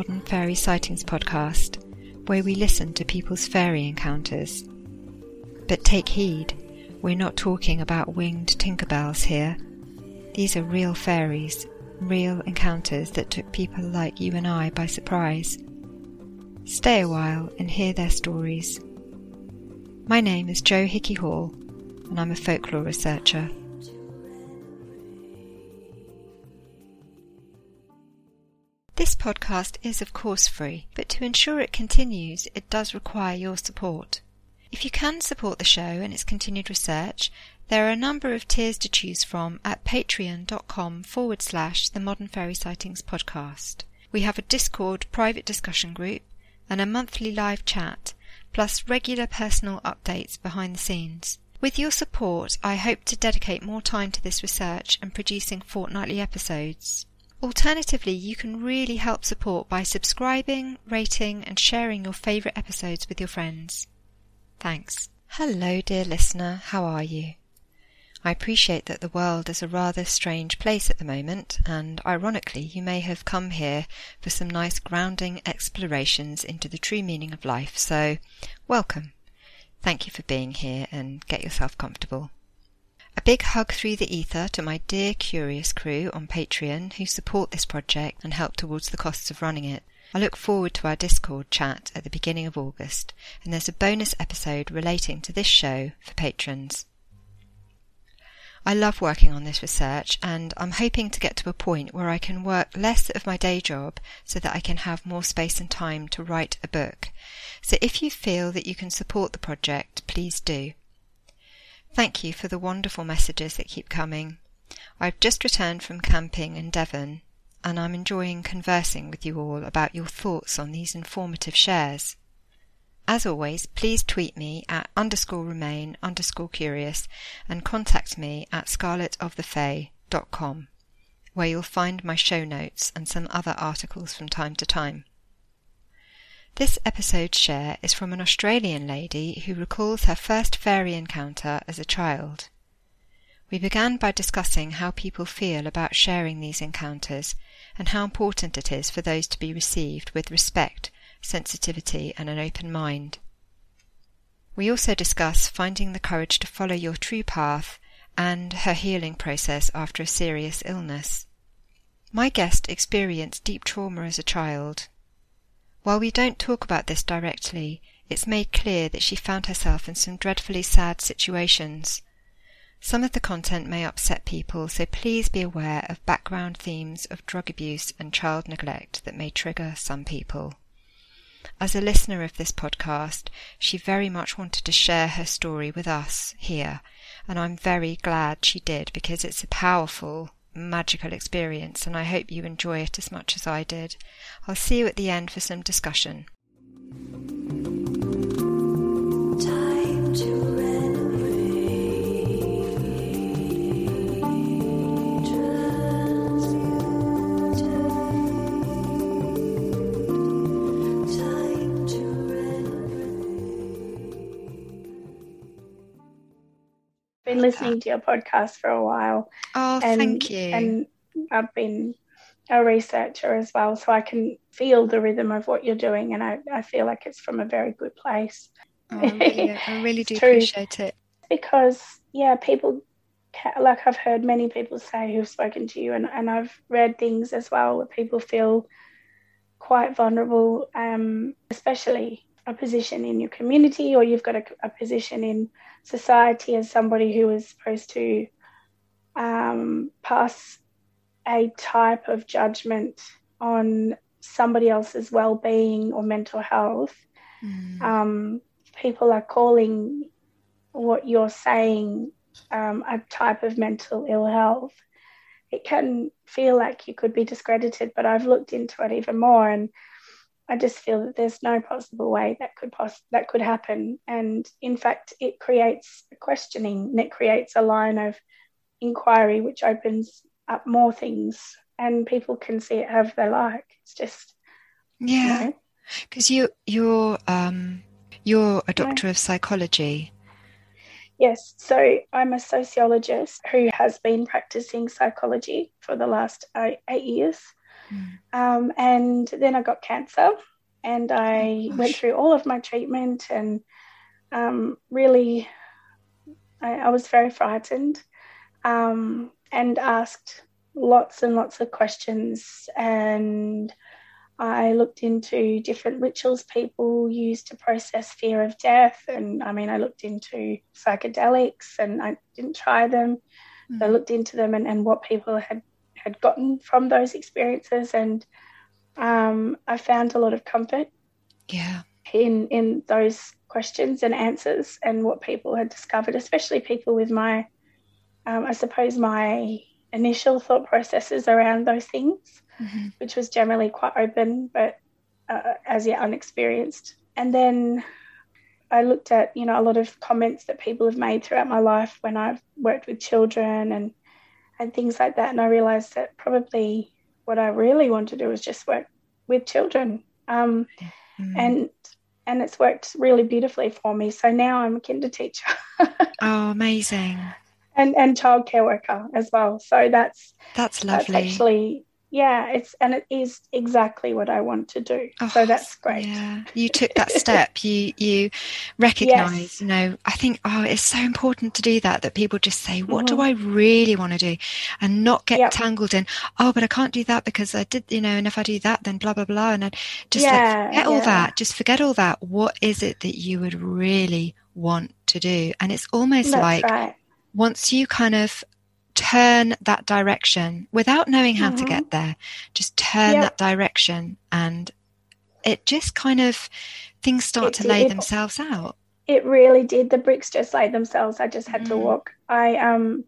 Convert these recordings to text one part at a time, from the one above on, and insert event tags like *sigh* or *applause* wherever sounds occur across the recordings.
Modern Fairy Sightings podcast, where we listen to people's fairy encounters. But take heed, we're not talking about winged Tinkerbells here. These are real fairies, real encounters that took people like you and I by surprise. Stay a while and hear their stories. My name is Jo Hickey Hall, and I'm a folklore researcher. Podcast is, of course, free, but to ensure it continues, it does require your support. If you can support the show and its continued research, there are a number of tiers to choose from at patreon.com forward slash the Modern Fairy Sightings podcast. We have a Discord private discussion group and a monthly live chat, plus regular personal updates behind the scenes. With your support, I hope to dedicate more time to this research and producing fortnightly episodes. Alternatively, you can really help support by subscribing, rating, and sharing your favourite episodes with your friends. Thanks. Hello, dear listener, how are you? I appreciate that the world is a rather strange place at the moment, and ironically, you may have come here for some nice grounding explorations into the true meaning of life, so welcome. Thank you for being here and get yourself comfortable. A big hug through the ether to my dear Curious crew on Patreon who support this project and help towards the costs of running it. I look forward to our Discord chat at the beginning of August, and there's a bonus episode relating to this show for patrons. I love working on this research, and I'm hoping to get to a point where I can work less of my day job so that I can have more space and time to write a book. So if you feel that you can support the project, please do. Thank you for the wonderful messages that keep coming. I've just returned from camping in Devon, and I'm enjoying conversing with you all about your thoughts on these informative shares. As always, please tweet me at underscore remain underscore curious and contact me at scarlettofthefae.com, where you'll find my show notes and some other articles from time to time. This episode's share is from an Australian lady who recalls her first fairy encounter as a child. We began by discussing how people feel about sharing these encounters and how important it is for those to be received with respect, sensitivity, and an open mind. We also discuss finding the courage to follow your true path and her healing process after a serious illness. My guest experienced deep trauma as a child while we don't talk about this directly, it's made clear that she found herself in some dreadfully sad situations. Some of the content may upset people, so please be aware of background themes of drug abuse and child neglect that may trigger some people. As a listener of this podcast, she very much wanted to share her story with us here, and I'm very glad she did because it's a powerful magical experience, and I hope you enjoy it as much as I did. I'll see you at the end for some discussion. Been listening to your podcast for a while. Oh, and, thank you. And I've been a researcher as well, so I can feel the rhythm of what you're doing, and I, I feel like it's from a very good place. Oh, I *laughs* really, I really do appreciate it. Because, yeah, people, like I've heard many people say who've spoken to you, and, and I've read things as well where people feel quite vulnerable, um, especially a position in your community or you've got a, a position in society as somebody who is supposed to um, pass a type of judgment on somebody else's well-being or mental health mm. um, people are calling what you're saying um, a type of mental ill health it can feel like you could be discredited but i've looked into it even more and I just feel that there's no possible way that could poss- that could happen, and in fact, it creates a questioning and it creates a line of inquiry, which opens up more things, and people can see it however they like. It's just yeah, because you, know. you you're um you're a doctor yeah. of psychology. Yes, so I'm a sociologist who has been practicing psychology for the last uh, eight years. Um, and then I got cancer, and I oh, went through all of my treatment, and um, really, I, I, was very frightened, um, and asked lots and lots of questions, and I looked into different rituals people use to process fear of death. And I mean, I looked into psychedelics and I didn't try them. Mm. I looked into them and, and what people had, had gotten from those experiences. And um, I found a lot of comfort yeah. in, in those questions and answers and what people had discovered, especially people with my, um, I suppose, my initial thought processes around those things mm-hmm. which was generally quite open, but uh, as yet unexperienced. And then I looked at, you know, a lot of comments that people have made throughout my life when I've worked with children and and things like that. And I realized that probably what I really want to do is just work with children. Um, mm. And and it's worked really beautifully for me. So now I'm a kinder teacher. *laughs* oh, amazing. And and childcare worker as well. So that's that's lovely. That's actually yeah it's and it is exactly what i want to do oh, so that's great yeah you took that step you you recognize yes. you know i think oh it's so important to do that that people just say what mm-hmm. do i really want to do and not get yep. tangled in oh but i can't do that because i did you know and if i do that then blah blah blah and I just yeah, like, forget yeah. all that just forget all that what is it that you would really want to do and it's almost that's like right. once you kind of turn that direction without knowing how mm-hmm. to get there. Just turn yep. that direction and it just kind of things start it to did. lay themselves out. It really did. The bricks just laid themselves. I just had mm. to walk. I um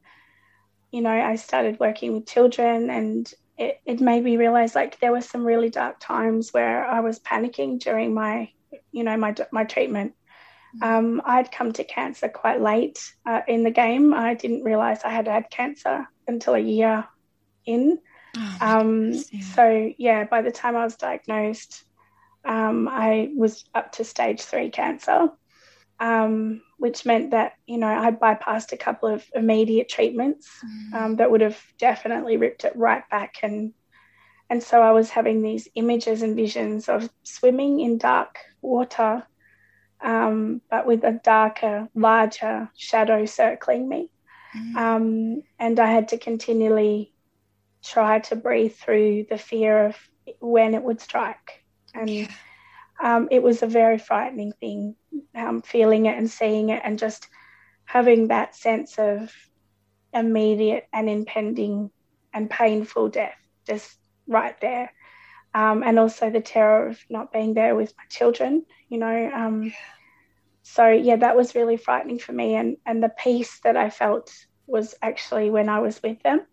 you know, I started working with children and it, it made me realize like there were some really dark times where I was panicking during my you know my my treatment um, I'd come to cancer quite late uh, in the game. I didn't realize I had had cancer until a year in. Oh, um, yeah. So, yeah, by the time I was diagnosed, um, I was up to stage three cancer, um, which meant that, you know, I bypassed a couple of immediate treatments mm. that would have definitely ripped it right back. And, and so I was having these images and visions of swimming in dark water um, but with a darker, larger shadow circling me. Mm. Um, and I had to continually try to breathe through the fear of when it would strike. And yeah. um, it was a very frightening thing, um, feeling it and seeing it, and just having that sense of immediate and impending and painful death just right there. Um, and also the terror of not being there with my children, you know. Um, so yeah, that was really frightening for me, and and the peace that I felt was actually when I was with them.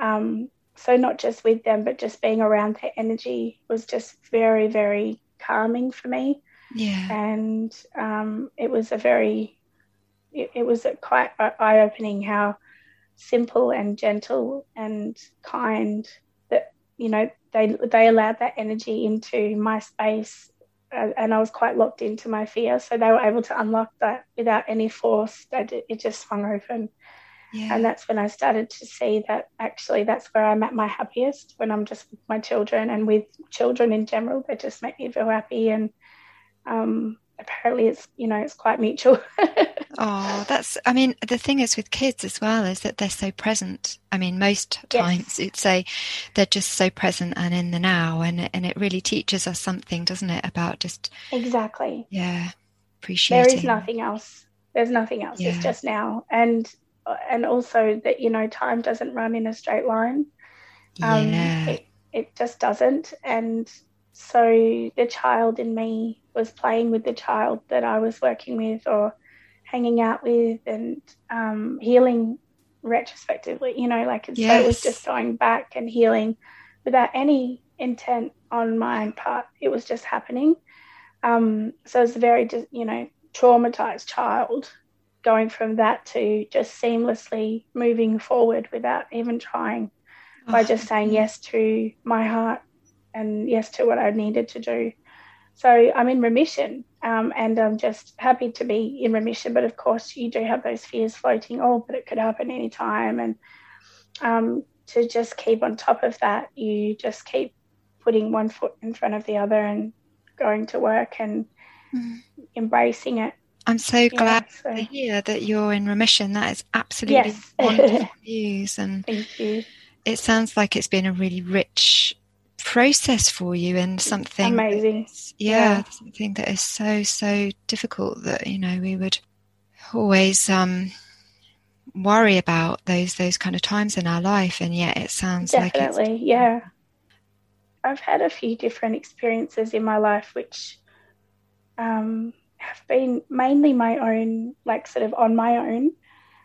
Um, so not just with them, but just being around their energy was just very very calming for me. Yeah, and um, it was a very, it, it was a quite eye opening how simple and gentle and kind that you know they they allowed that energy into my space and I was quite locked into my fear. So they were able to unlock that without any force. That it just swung open. Yeah. And that's when I started to see that actually that's where I'm at my happiest when I'm just with my children and with children in general. They just make me feel happy and um, apparently it's you know it's quite mutual. *laughs* Oh that's i mean the thing is with kids as well is that they're so present. I mean most times you'd say they're just so present and in the now and and it really teaches us something doesn't it about just exactly. Yeah appreciating there is nothing else. There's nothing else. Yeah. it's just now. And and also that you know time doesn't run in a straight line. Um, yeah. it, it just doesn't. And so the child in me was playing with the child that I was working with or hanging out with and um, healing retrospectively, you know, like yes. so it was just going back and healing without any intent on my part. It was just happening. Um, so it's a very, you know, traumatized child going from that to just seamlessly moving forward without even trying oh, by just saying yes to my heart and yes to what I needed to do. So I'm in remission um, and I'm just happy to be in remission. But of course, you do have those fears floating, oh, but it could happen anytime. And um, to just keep on top of that, you just keep putting one foot in front of the other and going to work and mm. embracing it. I'm so glad yeah, so. to hear that you're in remission. That is absolutely yes. wonderful *laughs* news. And Thank you. It sounds like it's been a really rich process for you and something amazing. Yeah, yeah, something that is so so difficult that you know we would always um, worry about those those kind of times in our life, and yet it sounds like it definitely like yeah. I've had a few different experiences in my life which um, have been mainly my own, like sort of on my own.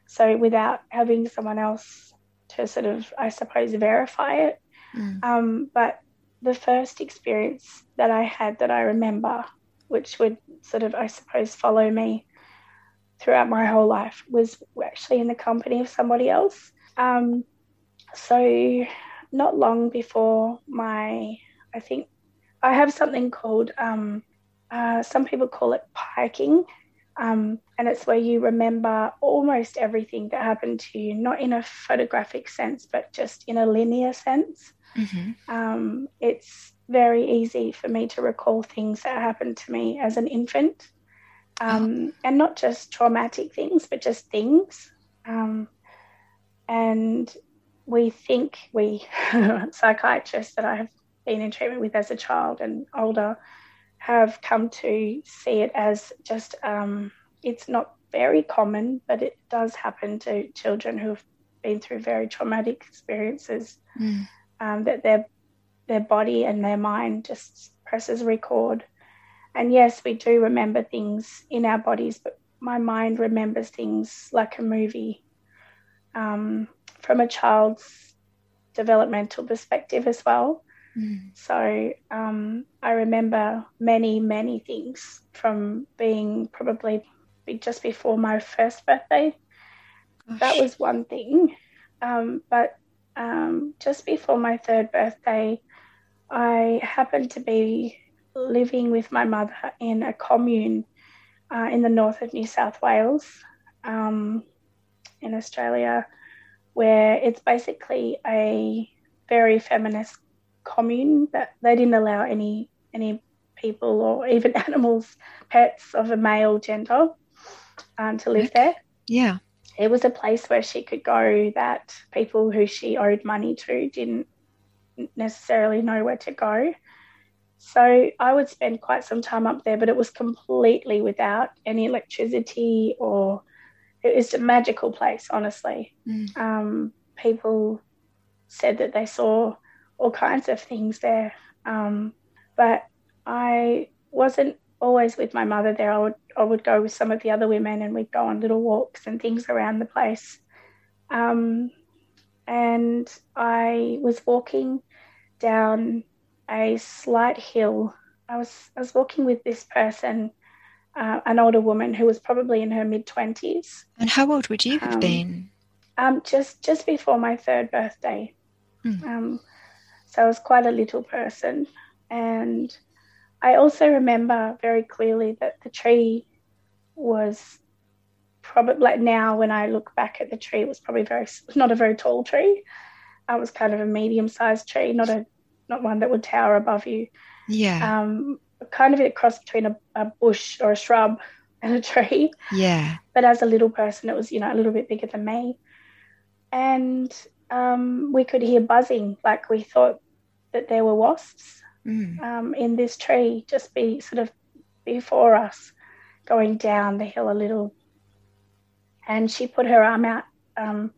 So without having someone else to sort of, I suppose, verify it. Mm. Um, but the first experience that I had that I remember, which would sort of, I suppose, follow me throughout my whole life, was actually in the company of somebody else. Um, so, not long before my, I think I have something called, um, uh, some people call it piking. Um, and it's where you remember almost everything that happened to you, not in a photographic sense, but just in a linear sense. Mm-hmm. Um, it's very easy for me to recall things that happened to me as an infant, um, oh. and not just traumatic things, but just things. Um, and we think we *laughs* psychiatrists that I have been in treatment with as a child and older have come to see it as just um, it's not very common, but it does happen to children who've been through very traumatic experiences. Mm um, that their their body and their mind just presses record. And yes, we do remember things in our bodies, but my mind remembers things like a movie um, from a child's developmental perspective as well. Mm. So um, I remember many, many things from being probably just before my first birthday. Gosh. That was one thing. Um, but um, just before my third birthday, I happened to be living with my mother in a commune uh, in the north of New South Wales um, in Australia, where it's basically a very feminist commune that they didn't allow any any people or even *laughs* animals, pets of a male gender, um, to live there. Yeah it was a place where she could go that people who she owed money to didn't necessarily know where to go. So I would spend quite some time up there, but it was completely without any electricity or it was a magical place, honestly. Mm. Um, people said that they saw all kinds of things there. Um, but I wasn't always with my mother there. I would I would go with some of the other women and we'd go on little walks and things around the place. Um, and I was walking down a slight hill. I was I was walking with this person, uh, an older woman who was probably in her mid twenties. And how old would you have um, been? Um, just just before my third birthday. Mm. Um, so I was quite a little person, and I also remember very clearly that the tree was probably like now when I look back at the tree, it was probably very *laughs* not a very tall tree. It was kind of a medium sized tree, not a not one that would tower above you. Yeah. Um, kind of a cross between a, a bush or a shrub *laughs* and a tree. Yeah. But as a little person, it was you know a little bit bigger than me, and um, we could hear buzzing like we thought that there were wasps mm. um, in this tree, just be sort of before us, going down the hill a little. And she put her arm out um,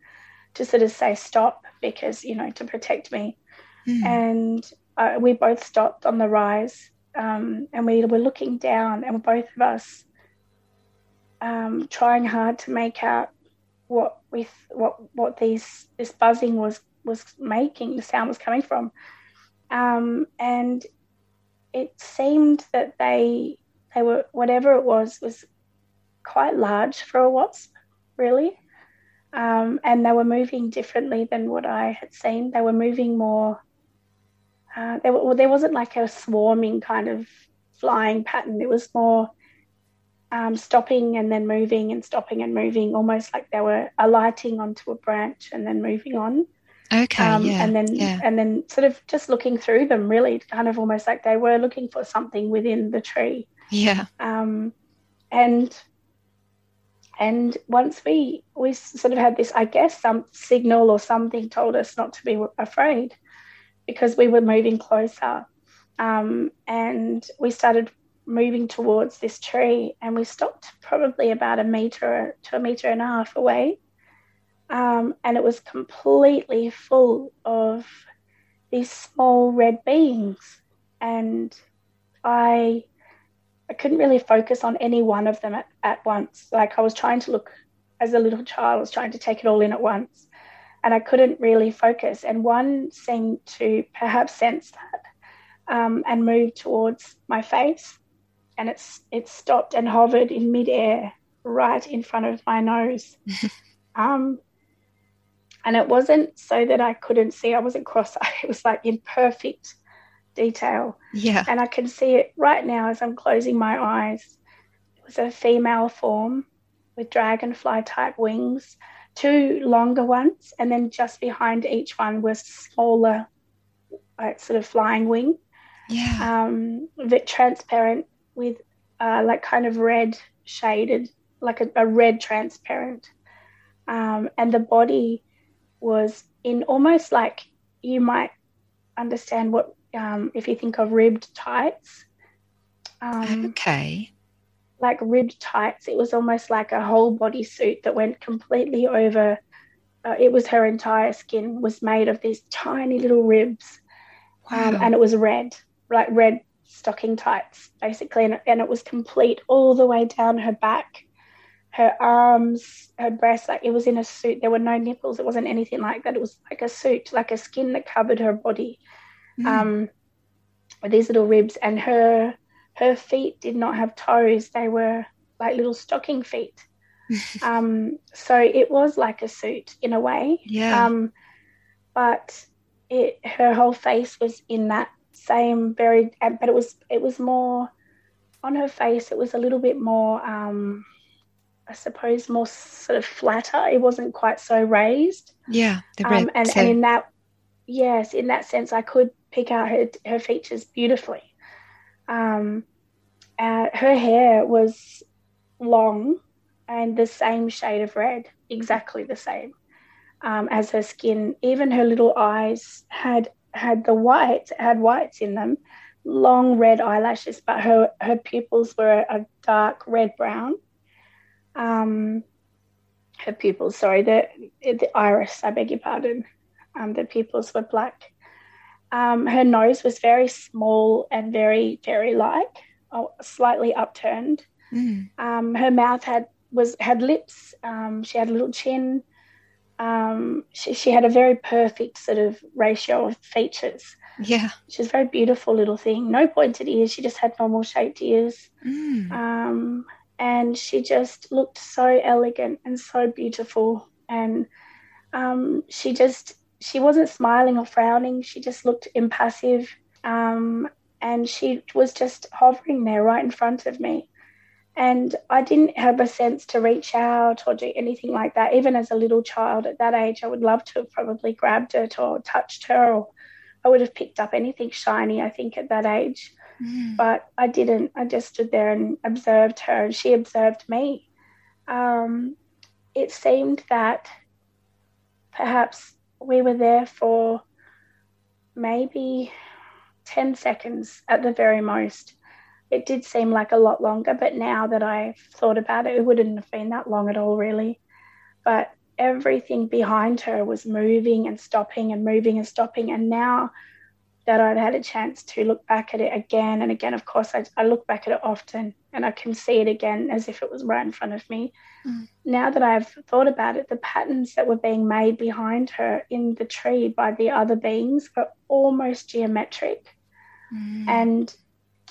to sort of say stop because, you know, to protect me. Mm. And uh, we both stopped on the rise um, and we were looking down, and both of us um, trying hard to make out what with what what these this buzzing was was making the sound was coming from um, and it seemed that they they were whatever it was was quite large for a wasp, really. Um, and they were moving differently than what I had seen. They were moving more. Uh, there, well, there wasn't like a swarming kind of flying pattern. It was more um, stopping and then moving and stopping and moving, almost like they were alighting onto a branch and then moving on. Okay. Um, yeah, and then yeah. and then sort of just looking through them, really, kind of almost like they were looking for something within the tree. Yeah. Um, and and once we we sort of had this, I guess, some signal or something told us not to be afraid, because we were moving closer, um, and we started moving towards this tree, and we stopped probably about a meter to a meter and a half away, um, and it was completely full of these small red beings, and I I couldn't really focus on any one of them at, at once. Like I was trying to look as a little child, I was trying to take it all in at once. And I couldn't really focus. And one seemed to perhaps sense that um, and moved towards my face. And it's it stopped and hovered in midair right in front of my nose. *laughs* um, and it wasn't so that I couldn't see, I wasn't cross eyed, *laughs* it was like in perfect detail. Yeah. And I can see it right now as I'm closing my eyes. It was a female form with dragonfly type wings, two longer ones, and then just behind each one was smaller, like sort of flying wing. Yeah. Um, bit transparent with uh, like kind of red shaded, like a, a red transparent. Um, and the body was in almost like you might understand what um, if you think of ribbed tights. Um, okay. Like ribbed tights, it was almost like a whole body suit that went completely over. Uh, it was her entire skin was made of these tiny little ribs, um, and it was red, like red stocking tights, basically, and, and it was complete all the way down her back her arms, her breasts, like it was in a suit. There were no nipples. It wasn't anything like that. It was like a suit, like a skin that covered her body mm. um, with these little ribs, and her her feet did not have toes; they were like little stocking feet. *laughs* um, so it was like a suit in a way. Yeah. Um, but it her whole face was in that same very, but it was it was more on her face. It was a little bit more. Um, I suppose more sort of flatter. It wasn't quite so raised. Yeah, the um, and, so... and in that, yes, in that sense, I could pick out her her features beautifully. Um, uh, her hair was long and the same shade of red, exactly the same um, as her skin. Even her little eyes had had the white had whites in them, long red eyelashes, but her her pupils were a dark red brown. Um, her pupils, sorry, the the iris, I beg your pardon. Um, the pupils were black. Um, her nose was very small and very fairy-like, oh, slightly upturned. Mm. Um, her mouth had was had lips. Um, she had a little chin. Um, she, she had a very perfect sort of ratio of features. Yeah, she's a very beautiful little thing. No pointed ears. She just had normal shaped ears. Mm. Um, and she just looked so elegant and so beautiful. And um, she just she wasn't smiling or frowning. She just looked impassive. Um, and she was just hovering there right in front of me. And I didn't have a sense to reach out or do anything like that. Even as a little child at that age, I would love to have probably grabbed it or touched her, or I would have picked up anything shiny, I think, at that age. Mm. But I didn't. I just stood there and observed her, and she observed me. Um, it seemed that perhaps we were there for maybe 10 seconds at the very most. It did seem like a lot longer, but now that I've thought about it, it wouldn't have been that long at all, really. But everything behind her was moving and stopping and moving and stopping. And now that I've had a chance to look back at it again and again. Of course, I, I, look back at it often and I can see it again as if it was right in front of me. Mm. Now that I've thought about it, the patterns that were being made behind her in the tree by the other beings were almost geometric mm. and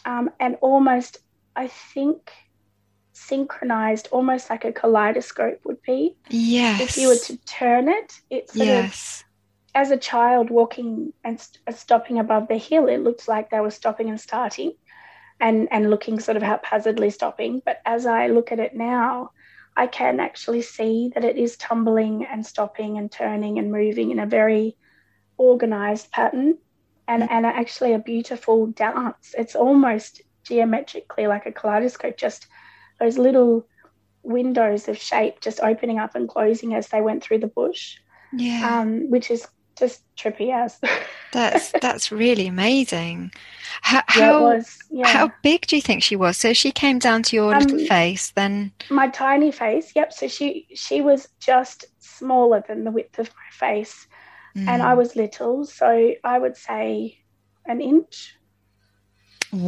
um, and almost, I think, synchronized, almost like a kaleidoscope would be. Yes. If you were to turn it, it's yes. Of, as a child walking and st- uh, stopping above the hill, it looked like they were stopping and starting and, and looking sort of haphazardly stopping. But as I look at it now, I can actually see that it is tumbling and stopping and turning and moving in a very organized pattern and, and actually a beautiful dance. It's almost geometrically like a kaleidoscope, just those little windows of shape just opening up and closing as they went through the bush. Yeah. Um, which is just trippy as. that's *laughs* that's really amazing. How yeah, how, was, yeah. how big do you think she was? So she came down to your Um, little face, then my tiny face, yep. So she she was just smaller than the width of my face. And I Mm. was little, so I would say an inch,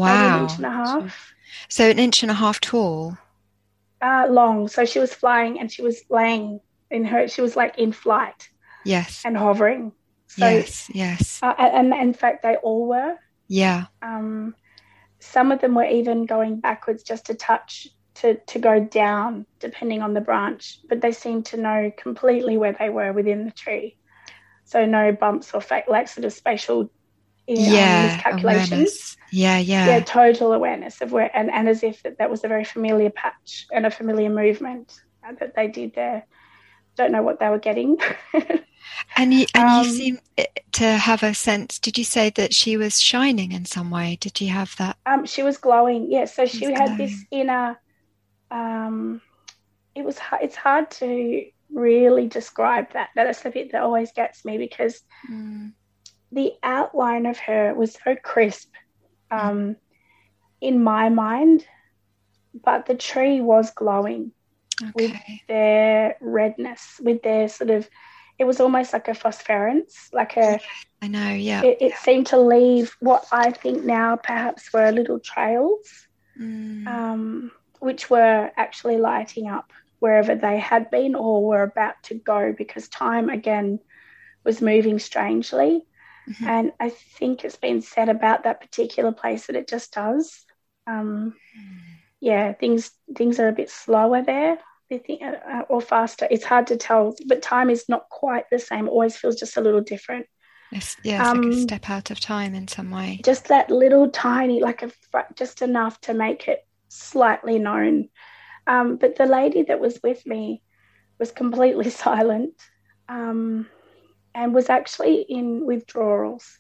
maybe an wow. inch and a half. So an inch and a half tall. uh, long. So she was flying and she was laying in her, she was like in flight Yes. and hovering. So, yes. Yes. uh, and, and in fact, they all were. Yeah. Um, some of them were even going backwards just a touch to, to go down, depending on the branch, but they seemed to know completely where they were within the tree. So, no bumps or fa- like sort of spatial yeah. miscalculations. Awareness. Yeah. Yeah. yeah, total awareness of where, and, and as if that, that was a very familiar patch and a familiar movement that they did there. Don't know what they were getting. *laughs* And you and Um, you seem eh, to have a sense. Did you say that she was shining in some way? Did you have that? um, she was glowing, yeah. So she had this inner. Um, it was it's hard to really describe that. That's the bit that always gets me because Mm. the outline of her was so crisp um, in my mind, but the tree was glowing. with their redness, with their sort of, it was almost like a phosphorescence, like a, I know. Yeah. it, it seemed to leave what I think now perhaps were little trails, Mm. um, which were actually lighting up wherever they had been or were about to go because time again was moving strangely. Mhm. And I think it's been said about that particular place that it just does. Um, yeah, things things are a bit slower there. I think, uh, or faster. It's hard to tell, but time is not quite the same. It always feels just a little different. It's, yeah, it's like a um, step out of time in some way. Just that little tiny, like a just enough to make it slightly known. Um, but the lady that was with me was completely *laughs* silent, um, and was actually in withdrawals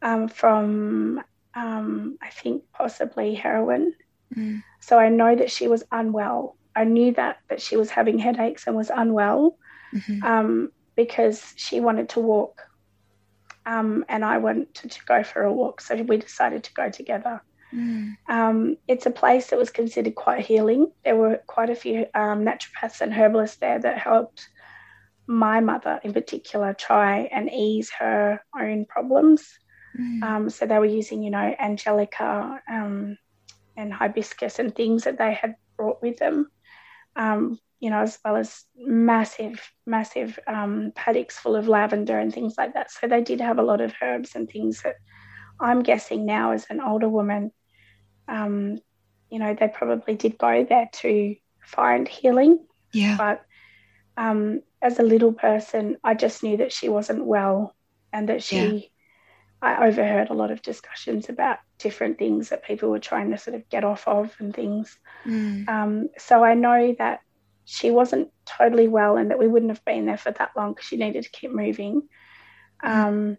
um, from, um, I think, possibly heroin. Mm. So I know that she was unwell. I knew that that she was having headaches and was unwell Mhm. um, because she wanted to walk, um, and I wanted to go for a walk. So we decided to go together. Mm. Um, it's a place that was considered quite healing. There were quite a few um, naturopaths and herbalists there that helped my mother, in particular, try and ease her own problems. Mm. Um, so they were using, you know, angelica um, and hibiscus and things that they had brought with them, um, you know, as well as massive, massive um, paddocks full of lavender and things like that. So they did have a lot of herbs and things that I'm guessing now, as an older woman, um, you know, they probably did go there to find healing. Yeah. But um, as a little person, I just knew that she wasn't well and that she, I overheard a lot of discussions about different things that people were trying to sort of get off of and things. Mm. Um, so I know that she wasn't totally well and that we wouldn't have been there for that long because she needed to keep moving. Um,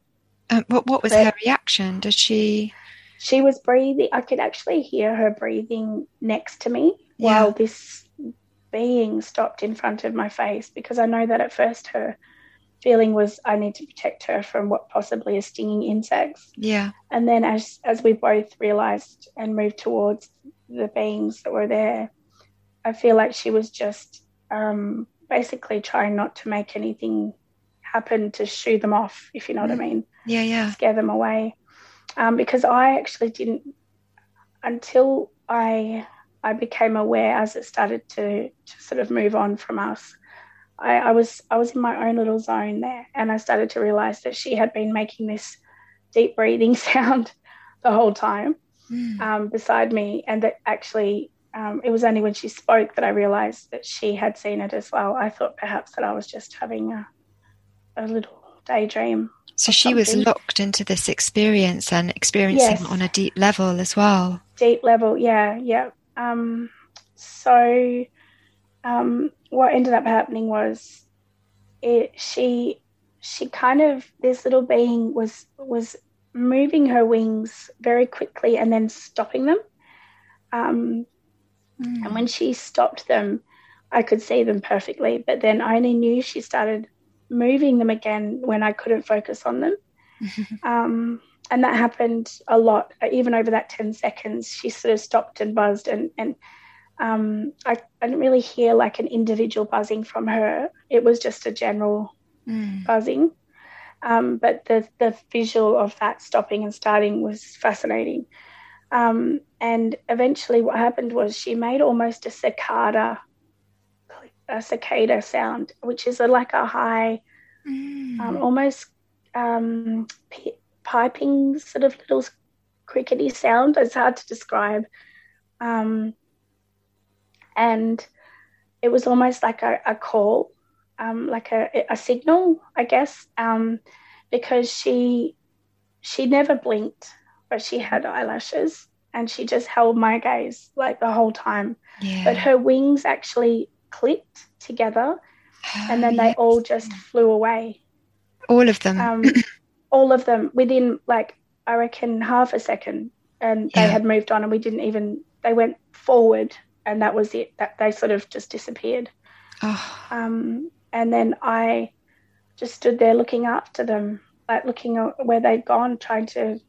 Um, what what was her reaction? Did she? she was breathing, I could actually hear her breathing next to me Yeah. while this being stopped in front of my face because I know that at first her feeling was I need to protect her from what possibly is stinging insects. Yeah. And then as as we both realized and moved towards the beings that were there, I feel like she was just um, basically trying not to make anything happen to shoo them off, if you know what I mean Yeah. Yeah. scare them away. Um, because I actually didn't until I I became aware as it started to, to sort of move on from us. I, I was I was in my own little zone there, and I started to realize that she had been making this deep breathing *laughs* sound the whole time Mm. um, beside me, and that actually um, it was only when she spoke that I realized that she had seen it as well. I thought perhaps that I was just having a, a little daydream So she was locked into this experience and experiencing Yes. it on a deep level as well. deep level yeah yeah um so um what ended up happening was it she she kind of this little being was was moving her wings very quickly and then stopping them. Um, mm. And when she stopped them, I could see them perfectly. But then I only knew she started moving them again when I couldn't focus on them. *laughs* um, and that happened a lot, even over that 10 seconds. She sort of stopped and buzzed, and, and um, I, I didn't really hear like an individual buzzing from her. It was just a general mm. buzzing. Um, but the, the visual of that stopping and starting was fascinating. Um, and eventually, what happened was she made almost a cicada, a cicada sound, which is a, like a high, mm. um, almost um, p- piping sort of little crickety sound. It's hard to describe. Um, and it was almost like a, a call, um, like a, a signal, I guess, um, because she she never blinked, but she had eyelashes and she just held my gaze like the whole time. Yeah. But her wings actually clicked together, and then they all just flew away. All of them. Um, *clears throat* all of them within like I reckon half a second, and yeah. they had moved on, and we didn't even. They went forward, and that was it. That they sort of just disappeared. Oh. Um, and then I just stood there looking after them, like looking at where they'd gone, trying to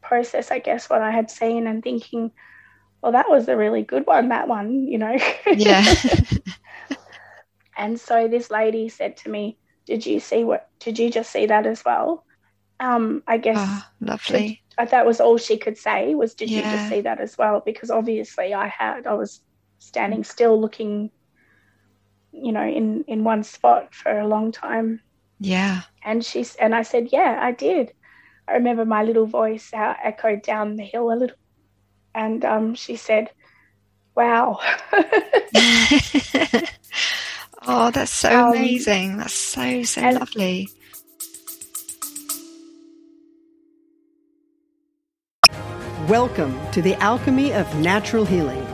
process, I guess, what I had seen, and thinking, well, that was a really good one. That one, you know. Yeah. *laughs* and so this lady said to me, "Did you see what? Did you just see that as well?" um, I guess oh, lovely. Did, that was all she could say was, "Did yeah. you just see that as well?" Because obviously I had. I was standing still, looking, you know, in in one spot for a long time. Yeah. And she's and I said, "Yeah, I did." I remember my little voice uh, echoed down the hill a little, and um, she said, "Wow." *laughs* oh, that's so um, amazing! That's so so lovely. Welcome to the Alchemy of Natural Healing.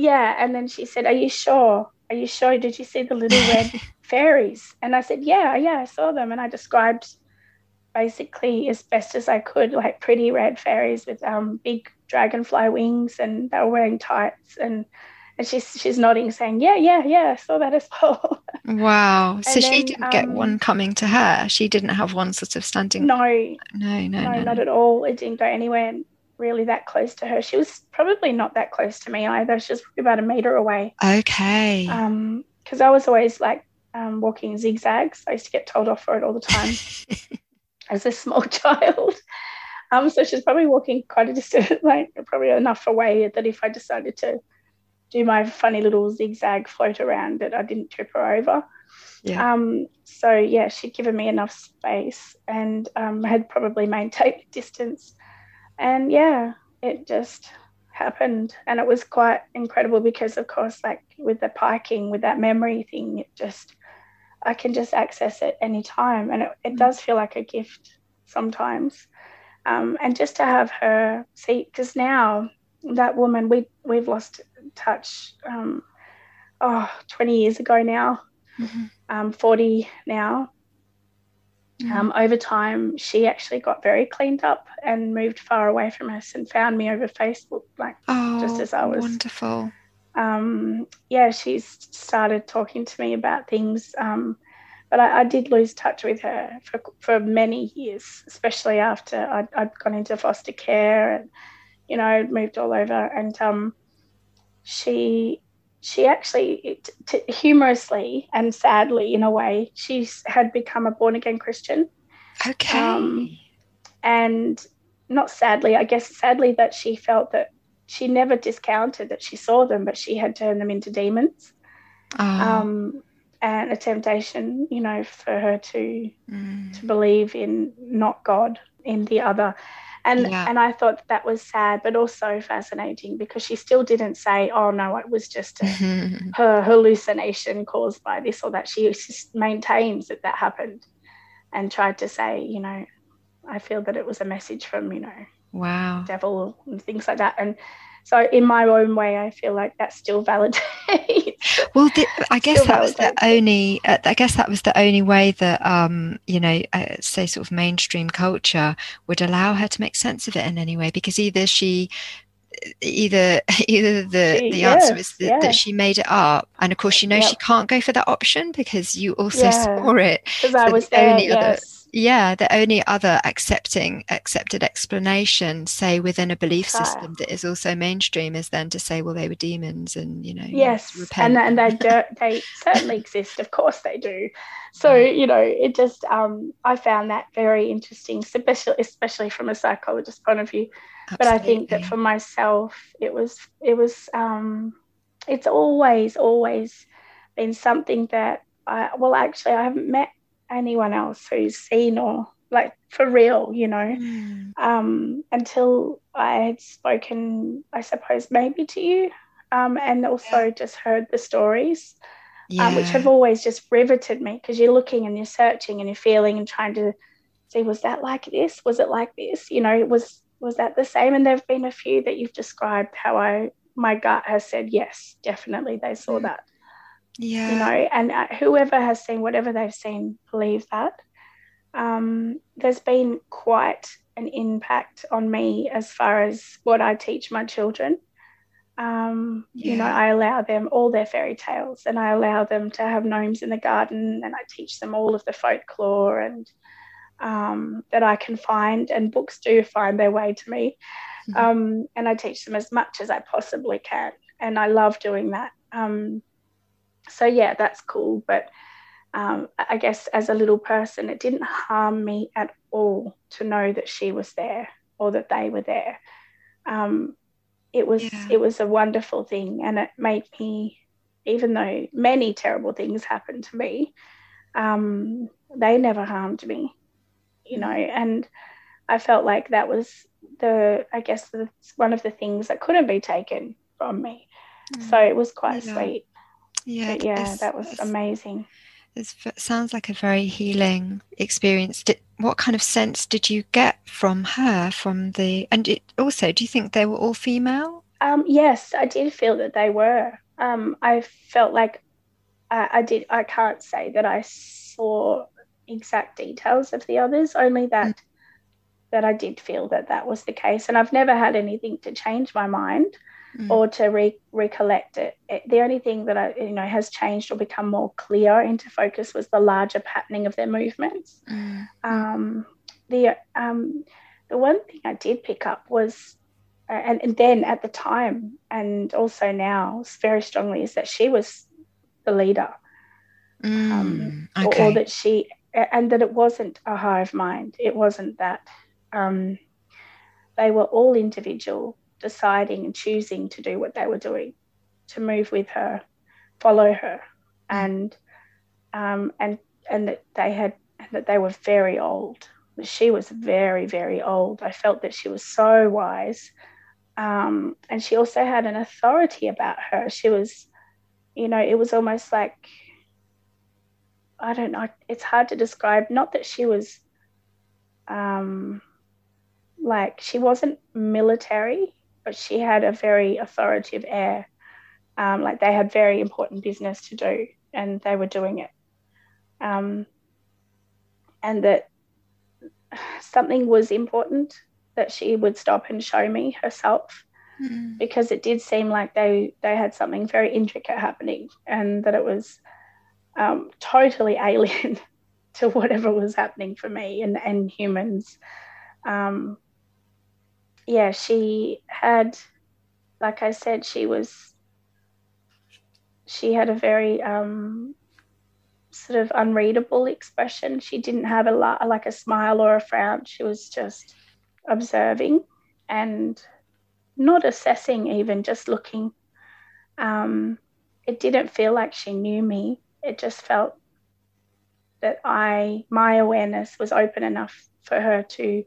Yeah. And then she said, Are you sure? Are you sure? Did you see the little red *laughs* fairies? And I said, Yeah, yeah, I saw them. And I described basically as best as I could, like pretty red fairies with um, big dragonfly wings, and they were wearing tights. And and she's she's nodding, saying, "Yeah, yeah, yeah, I saw that as well." *laughs* Wow! so then, she didn't um, get one coming to her. She didn't have one sort of standing. No, no, no, no, no, not at all. It didn't go anywhere really that close to her. She was probably not that close to me either. She was about a meter away. Okay. Um, because I was always like um, walking zigzags. I used to get told off for it all the time *laughs* as a small *laughs* child. Um, so she's probably walking quite a distance, *laughs* like probably enough away that if I decided to do my funny little zigzag float around, that I didn't trip her over. Yeah. Um, so yeah, she'd given me enough space and um, had probably maintained distance and yeah, it just happened. And it was quite incredible because, of course, like with the piking, with that memory thing, it just, I can just access it anytime. And it, it does feel like a gift sometimes. Um, and just to have her see, because now that woman, we, we've lost touch, um, oh, 20 years ago now, mm-hmm. um, 40 now. Mm. Um, over time, she actually got very cleaned up and moved far away from us and found me over Facebook, like oh, just as I was. Wonderful. Um, yeah, she's started talking to me about things. Um, but I, I, did lose touch with her for, for many years, especially after I'd, I'd gone into foster care and, you know, moved all over. And um, she she actually, t- humorously and sadly, in a way, she had become a born again Christian. Okay. Um, and not sadly, I guess sadly that she felt that she never discounted that she saw them, but she had turned them into demons. Oh. Um, and a temptation, you know, for her to mm. to believe in not God, in the other. And yeah. and I thought that was sad, but also fascinating because she still didn't say, "Oh no, it was just a, *laughs* her hallucination caused by this or that." She just maintains that that happened, and tried to say, you know, I feel that it was a message from you know, wow, devil and things like that. And so in my own way i feel like that still validates *laughs* well the, i guess that was the only uh, i guess that was the only way that um you know uh, say sort of mainstream culture would allow her to make sense of it in any way because either she either *laughs* either the she, the yes, answer is that, that, she made it up and of course you know yep. she can't go for that option because you also yeah. saw it because i was there yes. other, yeah the only other accepting accepted explanation say within a belief system that is also mainstream is then to say well they were demons and you know yes and, and they *laughs* do, they certainly exist. Of course they do. So you know it just um, i found that very interesting especially especially from a psychologist point of view. Absolutely. but i think that for myself it was it was um, it's always always been something that I, well actually i haven't met anyone else who's seen or like for real, you know, mm. um, until I had spoken, I suppose, maybe to you, um, and also yeah. just heard the stories, yeah. um, which have always just riveted me because you're looking and you're searching and you're feeling and trying to see, was that like this? Was it like this? You know, was was that the same? And there've been a few that you've described how I my gut has said yes, definitely they saw mm. that yeah you know and uh, whoever has seen whatever they've seen believe that um, there's been quite an impact on me as far as what I teach my children. Um, yeah. You know, I allow them all their fairy tales and I allow them to have gnomes in the garden and I teach them all of the folklore and um, that I can find, and books do find their way to me. Mm-hmm. Um, and I teach them as much as I possibly can. And I love doing that. Um, so yeah, that's cool. But um, I guess as a little person, it didn't harm me at all to know that she was there or that they were there. Um, it was yeah. it was a wonderful thing, and it made me, even though many terrible things happened to me, um, they never harmed me, you know. And I felt like that was the I guess the, one of the things that couldn't be taken from me. Mm. So it was quite yeah. sweet. Yeah, but yeah, that was amazing. It sounds like a very healing experience. Did, what kind of sense did you get from her? From the and it, also, do you think they were all female? Um, yes, I did feel that they were. Um, I felt like I, I did. I can't say that I saw exact details of the others, only that mm. that I did feel that that was the case, and I've never had anything to change my mind mm. or to re- recollect it. it. The only thing that I, you know has changed or become more clear into focus was the larger patterning of their movements. Mm. Um, the um, the one thing I did pick up was, uh, and, and then at the time and also now very strongly is that she was the leader, mm. um, okay. or, or, that she and that it wasn't a hive mind. It wasn't that. Um, they were all individual deciding and choosing to do what they were doing, to move with her, follow her, and um, and and that they had that they were very old. She was very very old. I felt that she was so wise, um, and she also had an authority about her. She was, you know, it was almost like I don't know. It's hard to describe. Not that she was. Um, like she wasn't military but she had a very authoritative air. Um, like they had very important business to do and they were doing it. Um, and that something was important that she would stop and show me herself mm. because it did seem like they, they had something very intricate happening and that it was um, totally alien *laughs* to whatever was happening for me and, and humans. Um, yeah, she had, like I said, she was, she had a very um, sort of unreadable expression. She didn't have a lot, like a smile or a frown. She was just observing and not assessing, even just looking. Um, it didn't feel like she knew me. It just felt that I, my awareness was open enough for her to,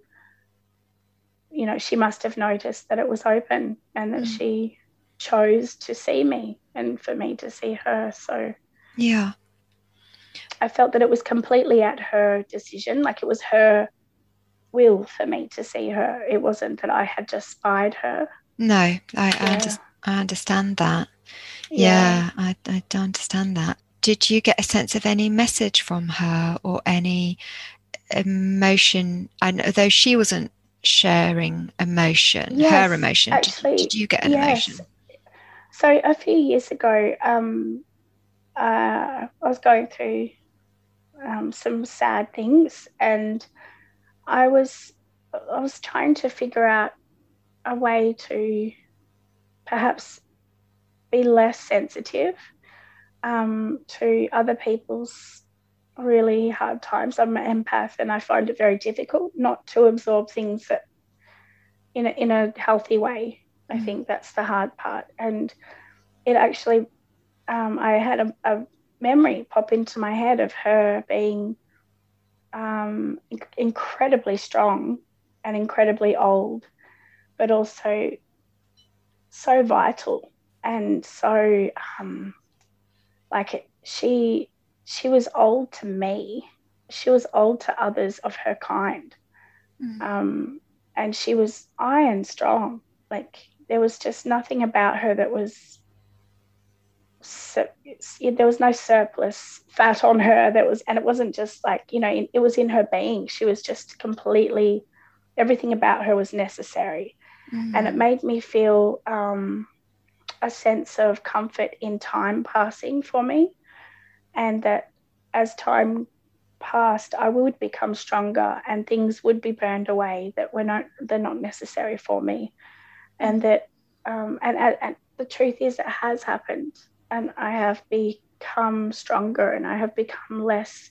you know, she must have noticed that it was open and that mm. she chose to see me and for me to see her. So, yeah. I felt that it was completely at her decision, like it was her will for me to see her. It wasn't that I had just spied her. No, I, yeah. I, under, I understand that. Yeah, yeah I, I don't understand that. Did you get a sense of any message from her or any emotion? And although she wasn't sharing emotion, yes, her emotion, actually, did, did, you get an yes. emotion? So a few years ago, um, uh, I was going through um, some sad things, and I was I was trying to figure out a way to perhaps be less sensitive um, to other people's really hard times. I'm an empath, and I find it very difficult not to absorb things that in a, in a healthy way. I mm. think that's the hard part, and it actually um, I had a, a, memory pop into my head of her being um, incredibly strong and incredibly old, but also so vital and so um, like it, she she was old to me. She was old to others of her kind, mm. um, and she was iron strong. Like there was just nothing about her that was so, there was no surplus fat on her that was and it wasn't just like you know it was in her being she was just completely everything about her was necessary mm-hmm. and it made me feel um, a sense of comfort in time passing for me and that as time passed i would become stronger and things would be burned away that were not they're not necessary for me and that um, and, and the truth is it has happened and I have become stronger and I have become less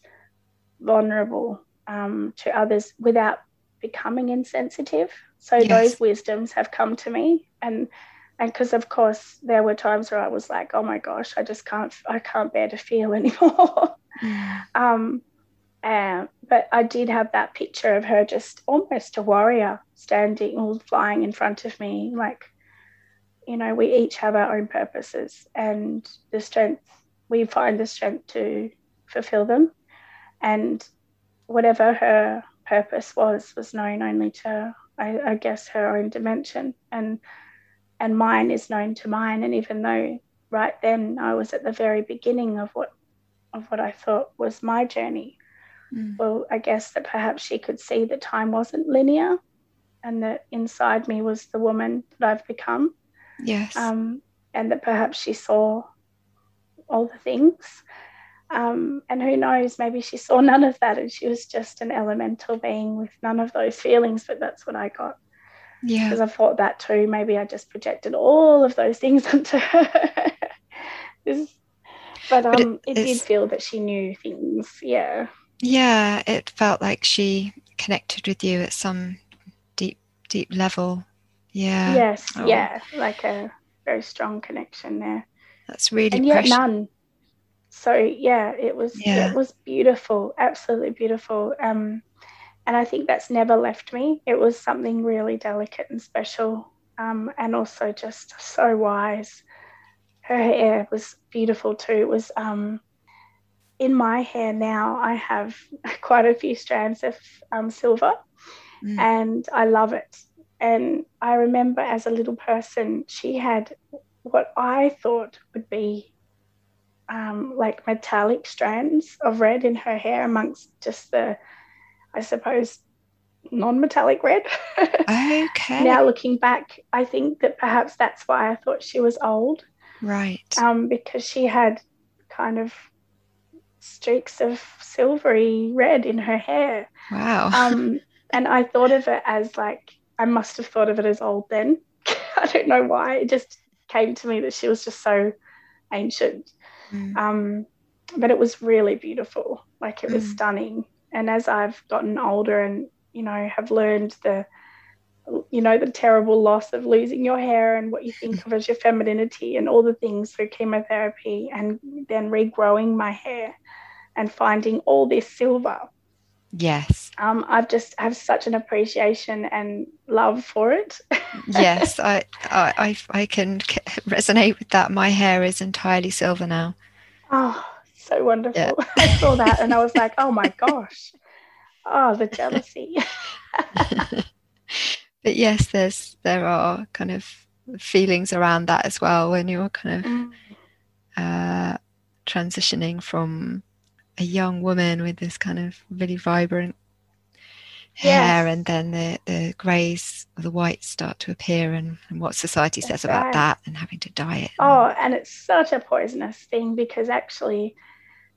vulnerable um, to others without becoming insensitive. So yes. those wisdoms have come to me, and and because of course there were times where I was like, oh my gosh, I just can't, I can't bear to feel *laughs* anymore. Mm. um, and, but I did have that picture of her just almost a warrior standing or flying in front of me, like you know, we each have our own purposes and the strength, we find the strength to fulfill them. And whatever her purpose was, was known only to, I, I guess, her own dimension. And and mine is known to mine. And even though right then I was at the very beginning of what of what I thought was my journey, mm. well, I guess that perhaps she could see that time wasn't linear and that inside me was the woman that I've become Yes. Um, and that perhaps she saw all the things. Um, and who knows, maybe she saw none of that and she was just an elemental being with none of those feelings, but that's what I got. Yeah. Because I thought that too. Maybe I just projected all of those things *laughs* onto her. but um, but it, it did feel that she knew things. Yeah. Yeah, it felt like she connected with you at some deep, deep level. Yeah. Yes. Oh. Yeah. Like a very strong connection there. That's really and yet none. So yeah, it was yeah. it was beautiful, absolutely beautiful. Um, and I think that's never left me. It was something really delicate and special, um, and also just so wise. Her hair was beautiful too. It was um, in my hair now. I have *laughs* quite a few strands of um, silver, mm. and I love it. And I remember as a little person, she had what I thought would be um, like metallic strands of red in her hair amongst just the, I suppose, non metallic red. *laughs* Okay. now looking back, I think that perhaps that's why I thought she was old. Right. Um, because she had kind of streaks of silvery red in her hair. Wow. Um, *laughs* and I thought of it as like I must have thought of it as old then. *laughs* I don't know why. It just came to me that she was just so ancient. Mm. Um, but it was really beautiful. Like it was mm. stunning. And as I've gotten older and, you know, have learned the you know, the terrible loss of losing your hair and what you think *laughs* of as your femininity and all the things through chemotherapy and then regrowing my hair and finding all this silver. Yes. Um, I've just have such an appreciation and love for it. *laughs* yes, I, I I can resonate with that. My hair is entirely silver now. Oh, so wonderful! Yeah. *laughs* I saw that and I was like, oh my *laughs* gosh, oh the jealousy. *laughs* but yes, there's there are kind of feelings around that as well when you're kind of mm. uh, transitioning from a young woman with this kind of really vibrant hair yes. and then the, the greys the whites start to appear and, and what society That's says about right. that and having to dye it oh and it's such a poisonous thing because actually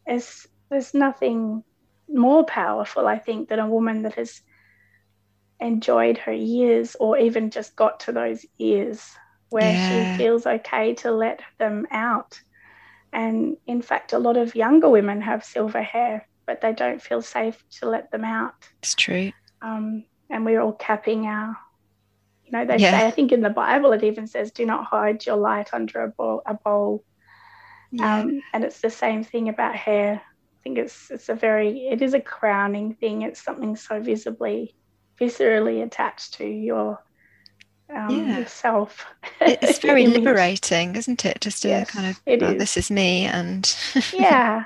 it's, there's nothing more powerful i think than a woman that has enjoyed her years or even just got to those years where yeah. she feels okay to let them out and in fact, a lot of younger women have silver hair, but they don't feel safe to let them out. It's true. Um, and we're all capping our, you know, they yeah. say, I think in the Bible it even says, do not hide your light under a bowl. A bowl. Yeah. Um, and it's the same thing about hair. I think it's it's a very it is a crowning thing. It's something so visibly, viscerally attached to your um, yeah. yourself. it's *laughs* very liberating, isn't it? Just to yes, kind of, oh, this is me, and *laughs* yeah,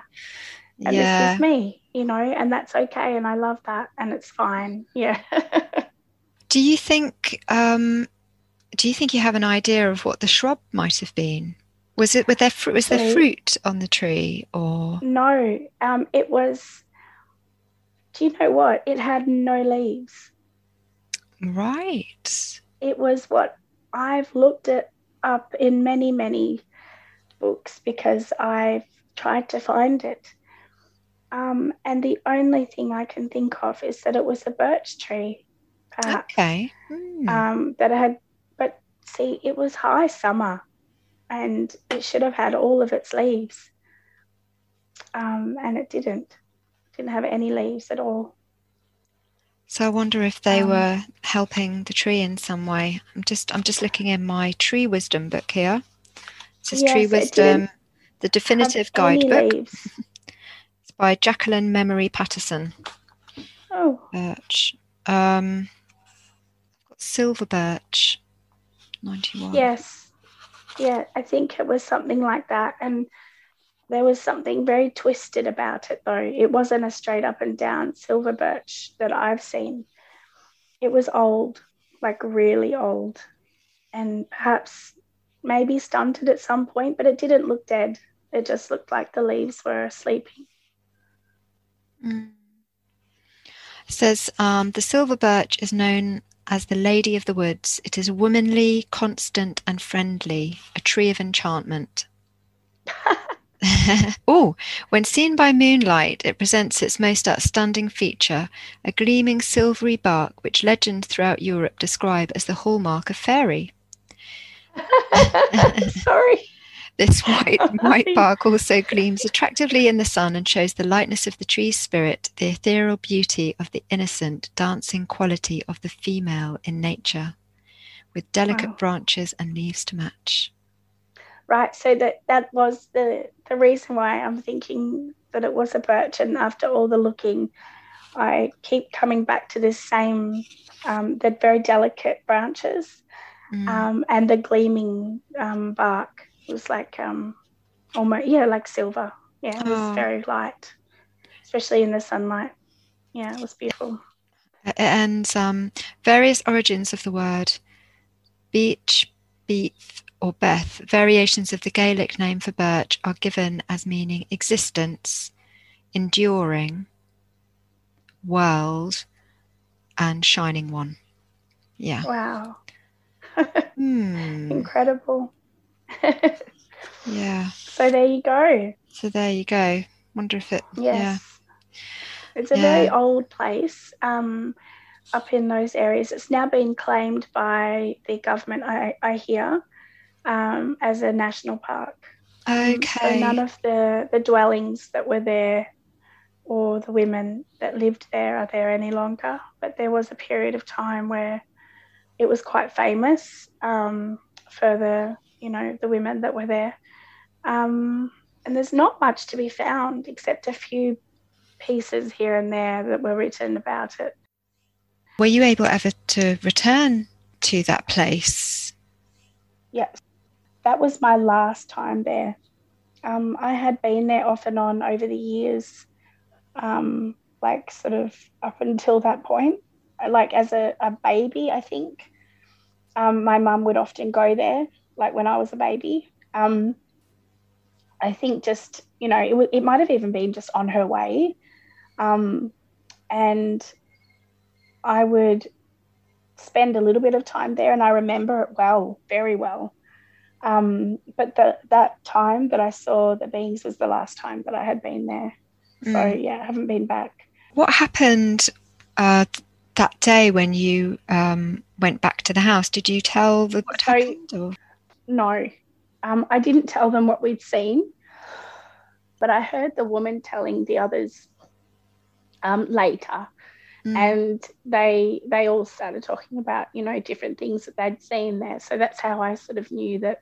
and yeah. this is me, you know, and that's okay, and I love that, and it's fine. Yeah. *laughs* do you think? Um, do you think you have an idea of what the shrub might have been? Was it with their fruit? Was there fruit on the tree, or no? Um, it was. Do you know what? It had no leaves. Right it was what I've looked it up in many, many books because I've tried to find it. Um, and the only thing I can think of is that it was a birch tree. okay. Mm. Um, that had, but see, it was high summer and it should have had all of its leaves. Um, and it didn't. Didn't have any leaves at all. So I wonder if they um, were helping the tree in some way. I'm just I'm just looking in my tree wisdom book here. It says yes, Tree Wisdom, the definitive guidebook. it's by Jacqueline Memory Patterson. Oh. Birch. Um, silver birch. Ninety one. Yes. Yeah, I think it was something like that. And there was something very twisted about it, though. It wasn't a straight up and down silver birch that I've seen. It was old, like really old, and perhaps maybe stunted at some point, but it didn't look dead. It just looked like the leaves were sleeping. Mm. Says um, the silver birch is known as the Lady of the Woods. It is womanly, constant, and friendly, a tree of enchantment. *laughs* oh, when seen by moonlight, it presents its most outstanding feature a gleaming silvery bark, which legends throughout Europe describe as the hallmark of fairy. *laughs* Sorry. This *laughs* white, white bark also gleams attractively in the sun and shows the lightness of the tree's spirit, the ethereal beauty of the innocent, dancing quality of the female in nature, with delicate wow. branches and leaves to match right? So that that was the the reason why I'm thinking that it was a birch. And after all the looking, I keep coming back to this same um, the very delicate branches mm. um, and the gleaming um, bark. It was like um, almost yeah, like silver. Yeah, it was oh. very light, especially in the sunlight. Yeah, it was beautiful. And um, various origins of the word beech, beef, or Beth, variations of the Gaelic name for birch are given as meaning existence, enduring, world, and shining one. Yeah. Wow. *laughs* hmm. Incredible. Yeah. *laughs* So there you go. So there you go. Wonder if it. Yes. Yeah. It's a yeah. very old place. Um, up in those areas. It's now been claimed by the government, I, I hear, um, as a national park. Okay. Um, so none of the, the dwellings that were there or the women that lived there are there any longer. But there was a period of time where it was quite famous um, for the you know the women that were there. Um, and there's not much to be found except a few pieces here and there that were written about it. Were you able ever to return to that place? Yes, that was my last time there. Um, I had been there off and on over the years, um, like sort of up until that point. Like as a, a baby, I think um, my mum would often go there, like when I was a baby. Um, I think just, you know, it, w- it might have even been just on her way. Um, and I would spend a little bit of time there and I remember it well, very well. Um, but the, that time that I saw the beings was the last time that I had been there. So, mm. yeah, I haven't been back. What happened uh, that day when you um, went back to the house? Did you tell the what so, happened? Or? No, um, I didn't tell them what we'd seen, but I heard the woman telling the others um, later, mm. and they they all started talking about you know different things that they'd seen there. So that's how I sort of knew that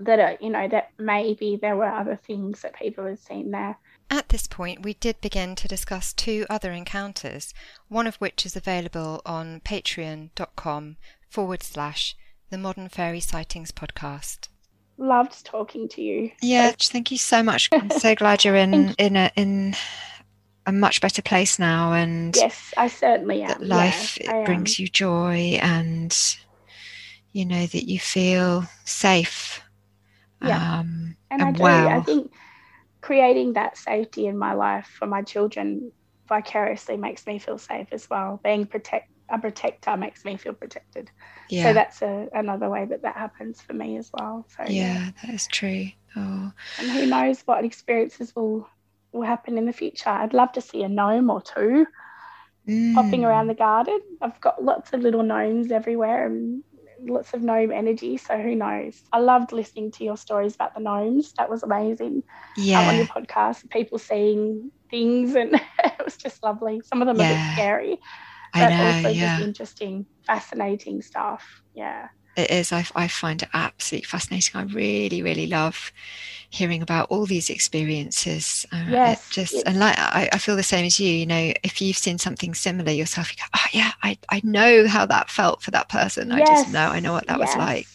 that uh, you know that maybe there were other things that people had seen there. At this point, we did begin to discuss two other encounters, one of which is available on patreon.com forward slash the Modern Fairy Sightings podcast. Loved talking to you. Yeah, thank you so much. I'm so *laughs* glad you're in in a in a much better place now, and yes, I certainly am. That life yeah, brings you joy, and you know that you feel safe. Yeah, um, and, and I do. Well. I think creating that safety in my life for my children vicariously makes me feel safe as well. Being protect a protector makes me feel protected. Yeah. So that's a, another way that that happens for me as well. So yeah, yeah. that is true. Oh. And who knows what experiences will will happen in the future. I'd love to see a gnome or two mm. popping around the garden. I've got lots of little gnomes everywhere and lots of gnome energy. So who knows? I loved listening to your stories about the gnomes. That was amazing. Yeah. Um, on your podcast, people seeing things and *laughs* it was just lovely. Some of them yeah. are a bit scary. I know, also yeah. just interesting, fascinating stuff. Yeah. It is. I, I find it absolutely fascinating. I really, really love hearing about all these experiences. Uh, yes. just and like I, I feel the same as you. You know, if you've seen something similar yourself, you go, oh yeah, I I know how that felt for that person. Yes. I just know. I know what that yes. was like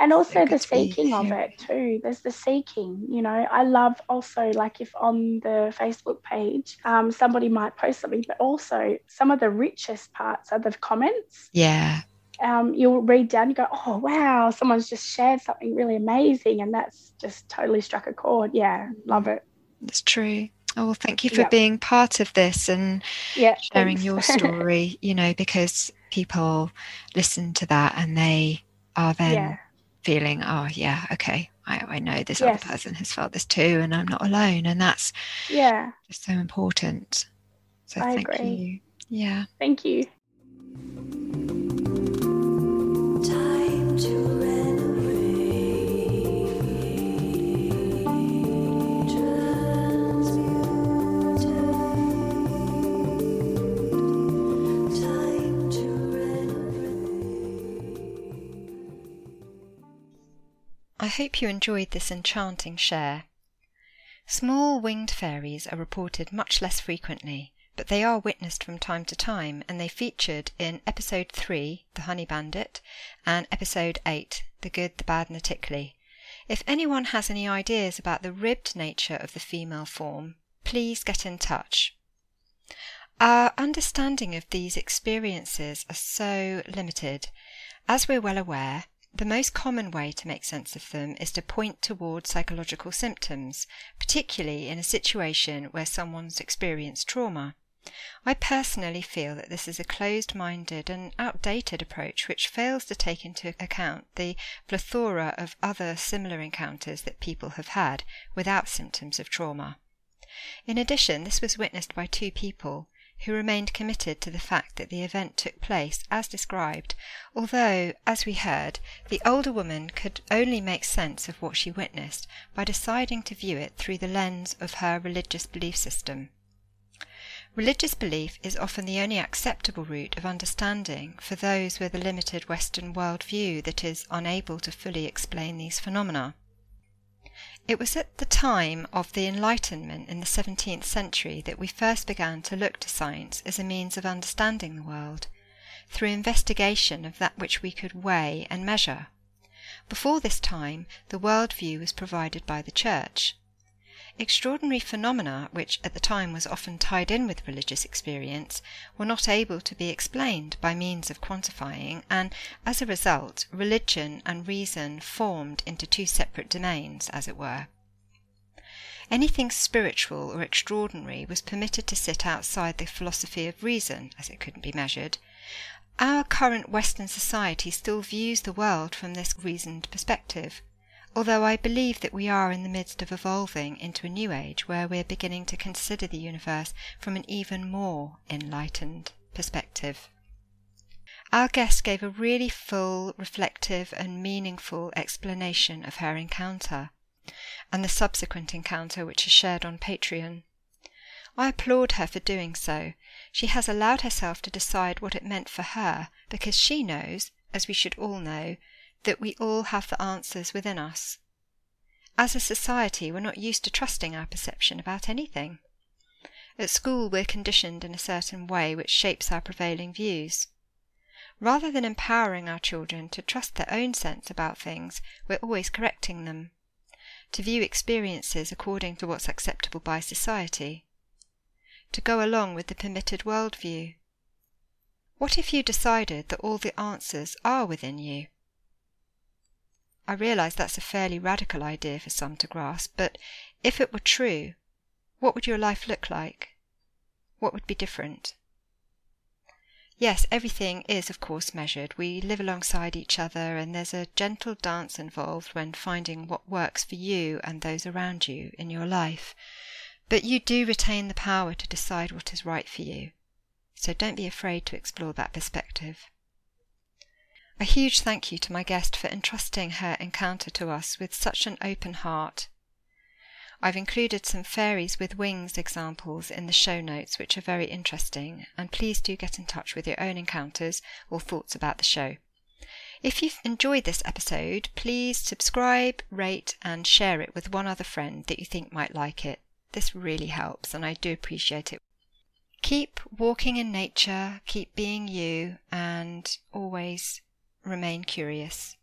and also the seeking of it too. There's the seeking you know. I love also like if on the facebook page um, somebody might post something but also some of the richest parts are the comments. Yeah. Um, you'll read down you go oh wow someone's just shared something really amazing and that's just totally struck a chord. Yeah love it. That's true. Oh, well, thank you for yep. being part of this and yeah, sharing your *laughs* story, you know, because people listen to that and they are then yeah feeling, oh yeah, okay, I, I know this yes. other person has felt this too, and I'm not alone, and that's yeah, just so important. So I thank agree. you. Yeah, thank you. I hope you enjoyed this enchanting share. Small winged fairies are reported much less frequently, but they are witnessed from time to time, and they featured in episode 3, The Honey Bandit, and episode 8, The Good, the Bad, and the Tickly. If anyone has any ideas about the ribbed nature of the female form, please get in touch. Our understanding of these experiences are so limited. As we're well aware, the most common way to make sense of them is to point toward psychological symptoms, particularly in a situation where someone's experienced trauma. I personally feel that this is a closed minded and outdated approach which fails to take into account the plethora of other similar encounters that people have had without symptoms of trauma. In addition, this was witnessed by two people who remained committed to the fact that the event took place as described, although, as we heard, the older woman could only make sense of what she witnessed by deciding to view it through the lens of her religious belief system. Religious belief is often the only acceptable route of understanding for those with a limited Western world view that is unable to fully explain these phenomena. It was at the time of the Enlightenment in the seventeenth century that we first began to look to science as a means of understanding the world, through investigation of that which we could weigh and measure. Before this time the world view was provided by the Church. Extraordinary phenomena, which at the time was often tied in with religious experience, were not able to be explained by means of quantifying, and as a result religion and reason formed into two separate domains, as it were. Anything spiritual or extraordinary was permitted to sit outside the philosophy of reason, as it couldn't be measured. Our current Western society still views the world from this reasoned perspective although I believe that we are in the midst of evolving into a new age where we are beginning to consider the universe from an even more enlightened perspective. Our guest gave a really full, reflective, and meaningful explanation of her encounter and the subsequent encounter which is shared on Patreon. I applaud her for doing so. She has allowed herself to decide what it meant for her because she knows, as we should all know, that we all have the answers within us. As a society, we're not used to trusting our perception about anything. At school, we're conditioned in a certain way which shapes our prevailing views. Rather than empowering our children to trust their own sense about things, we're always correcting them, to view experiences according to what's acceptable by society, to go along with the permitted world view. What if you decided that all the answers are within you? I realize that's a fairly radical idea for some to grasp, but if it were true, what would your life look like? What would be different? Yes, everything is, of course, measured. We live alongside each other, and there's a gentle dance involved when finding what works for you and those around you in your life. But you do retain the power to decide what is right for you. So don't be afraid to explore that perspective. A huge thank you to my guest for entrusting her encounter to us with such an open heart. I've included some fairies with wings examples in the show notes, which are very interesting, and please do get in touch with your own encounters or thoughts about the show. If you've enjoyed this episode, please subscribe, rate, and share it with one other friend that you think might like it. This really helps, and I do appreciate it. Keep walking in nature, keep being you, and always remain curious.